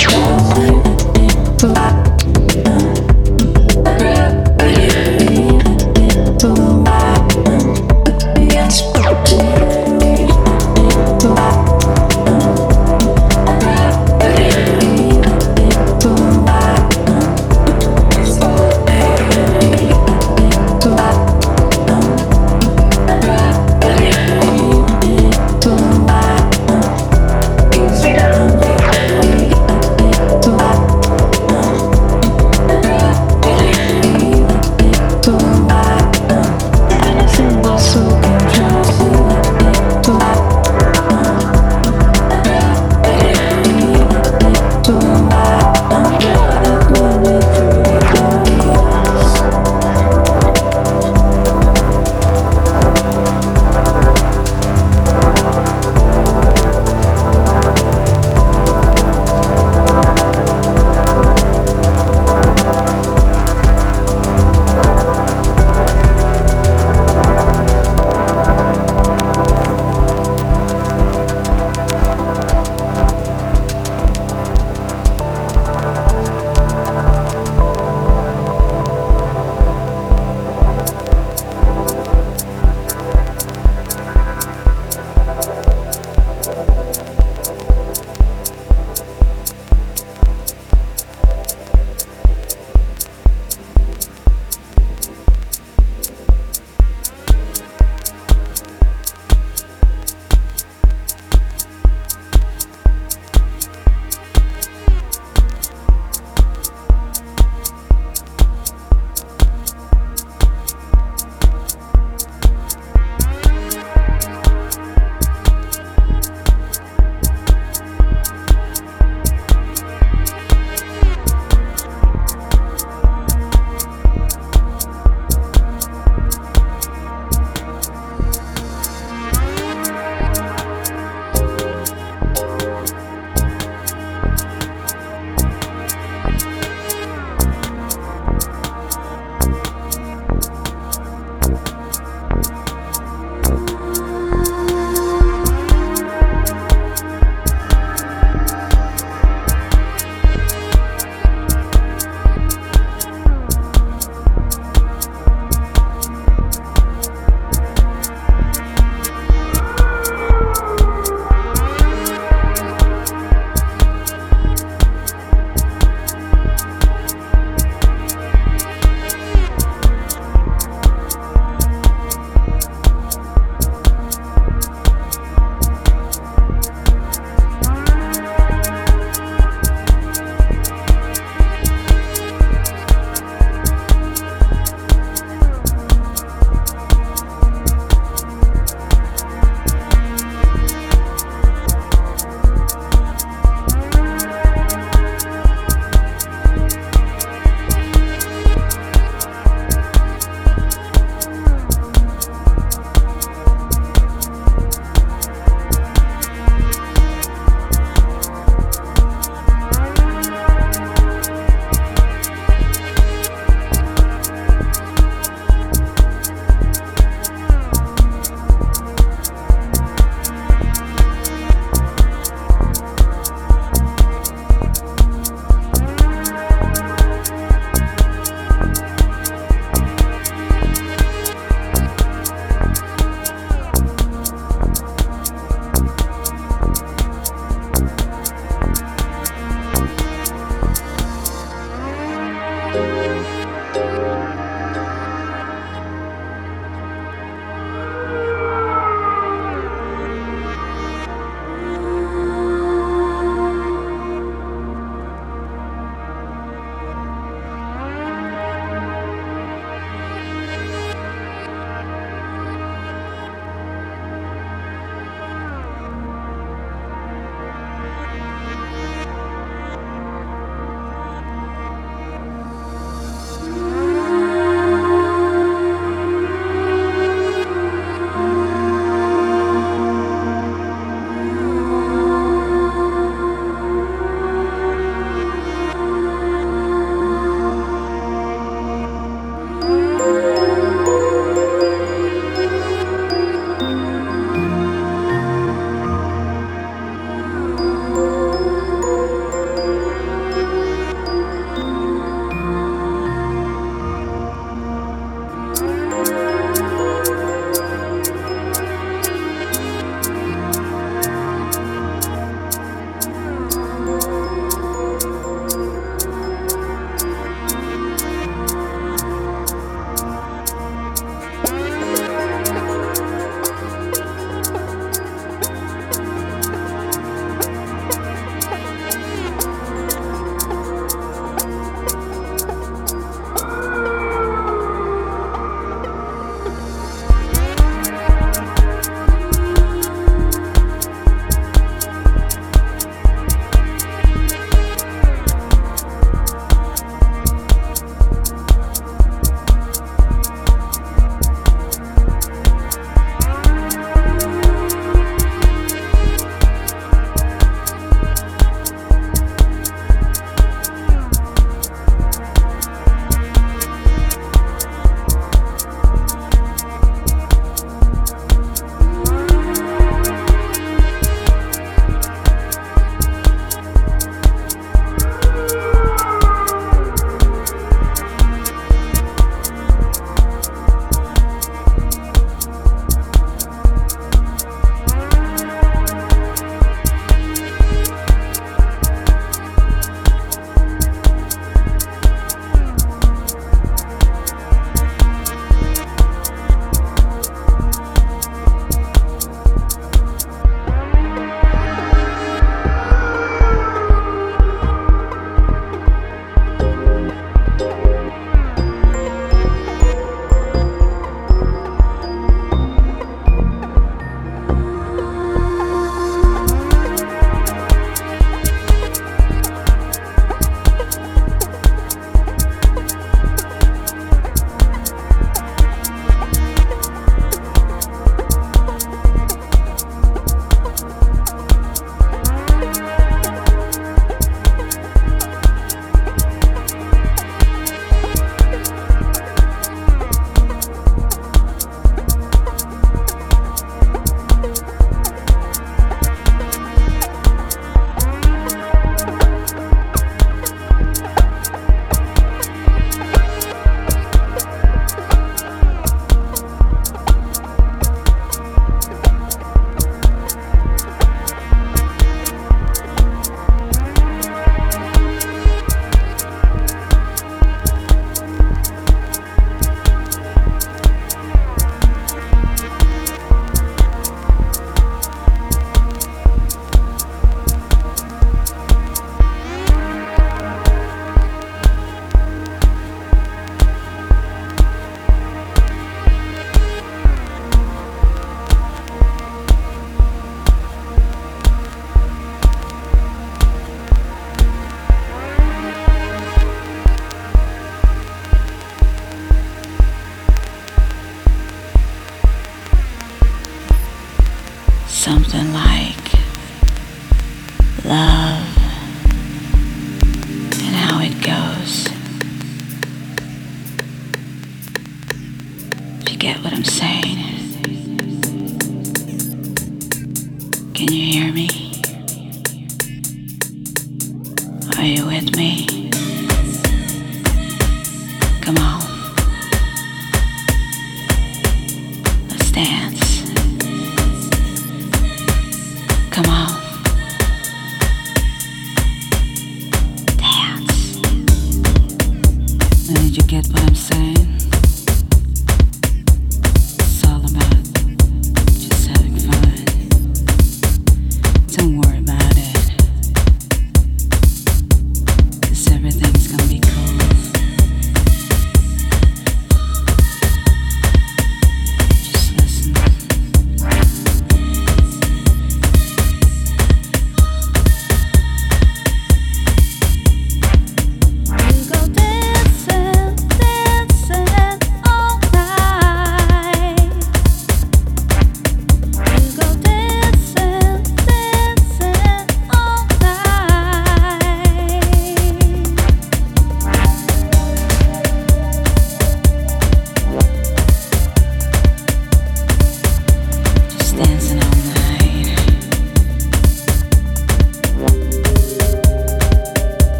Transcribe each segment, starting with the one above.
Ritual.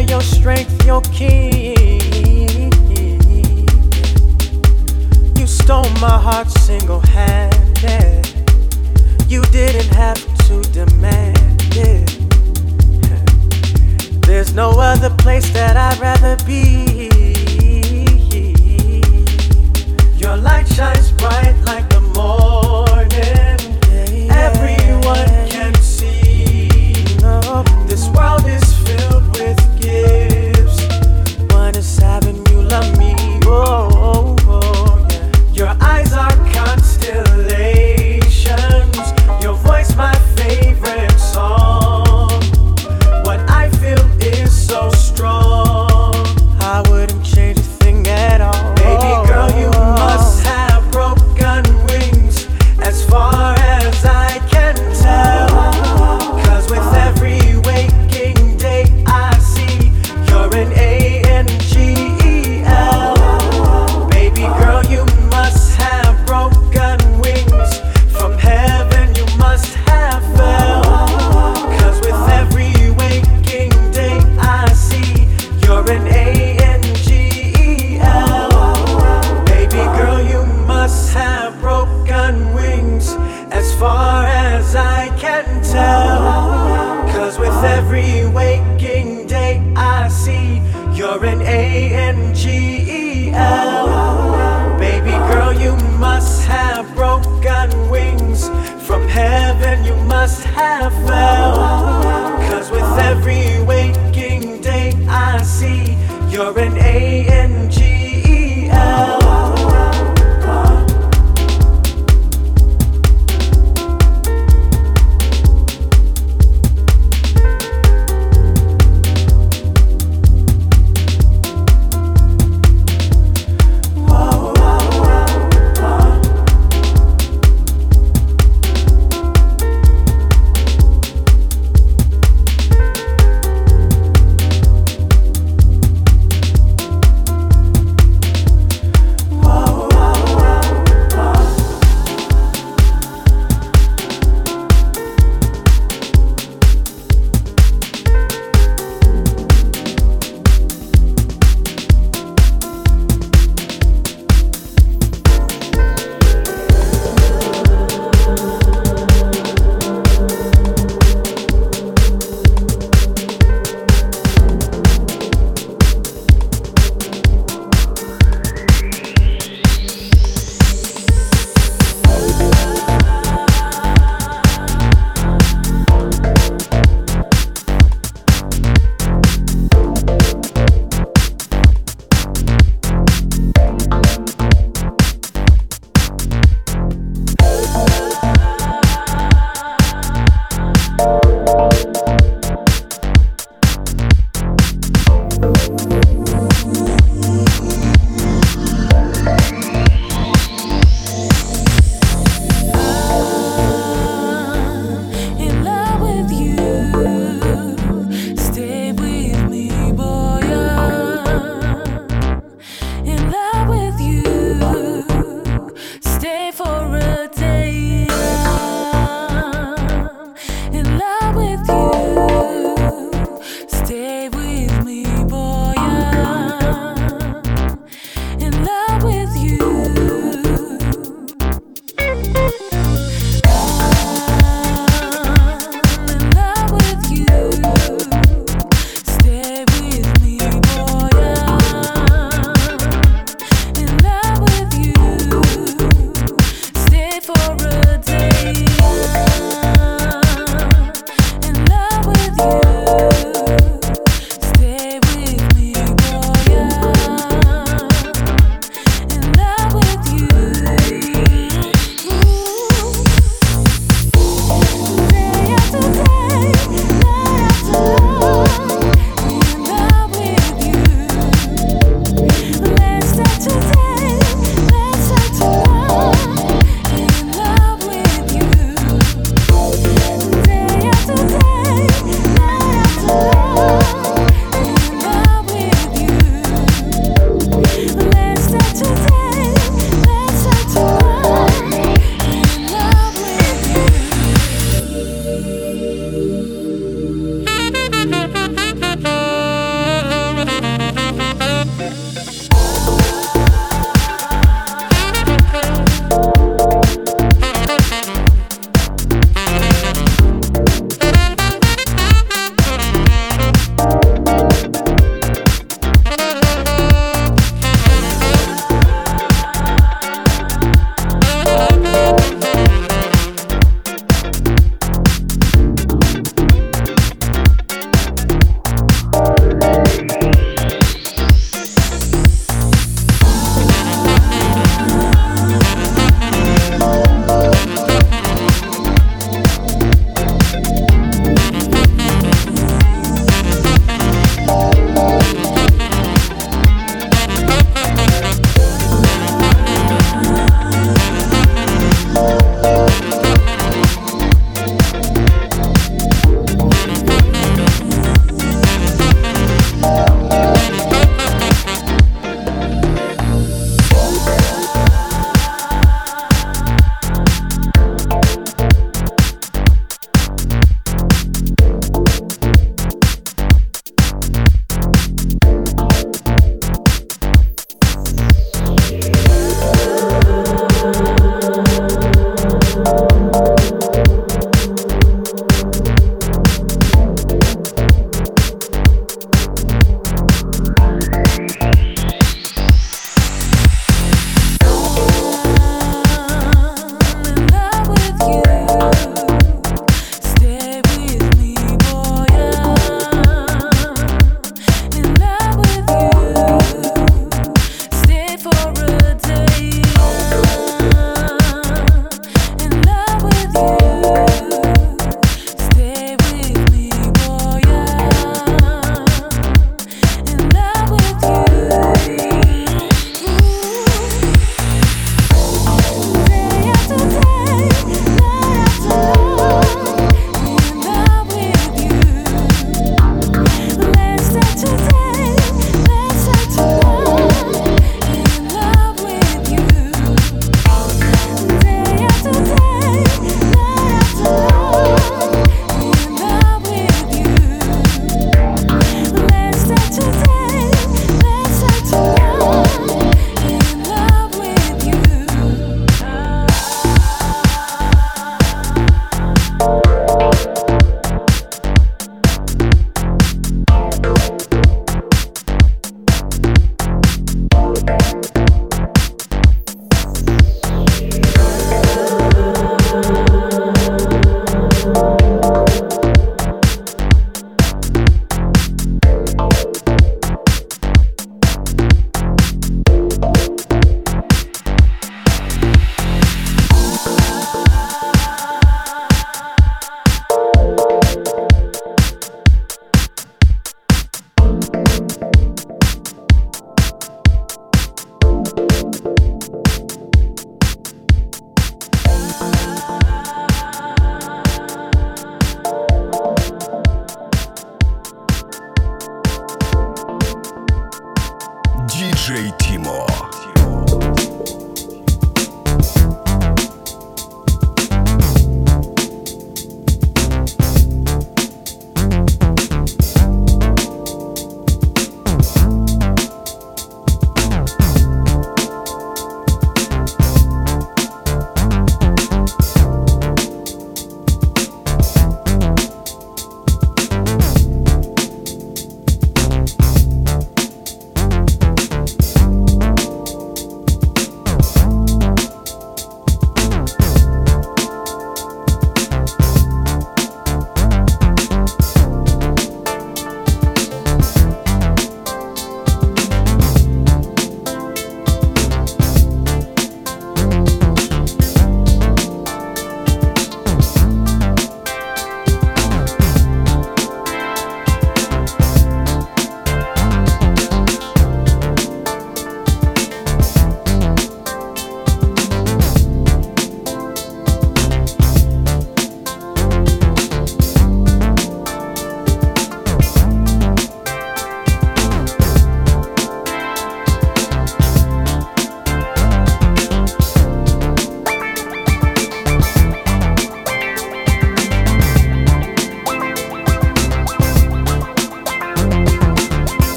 your strength, your key. You stole my heart single handed. You didn't have to demand it. There's no other place that I'd rather be. Your light shines bright like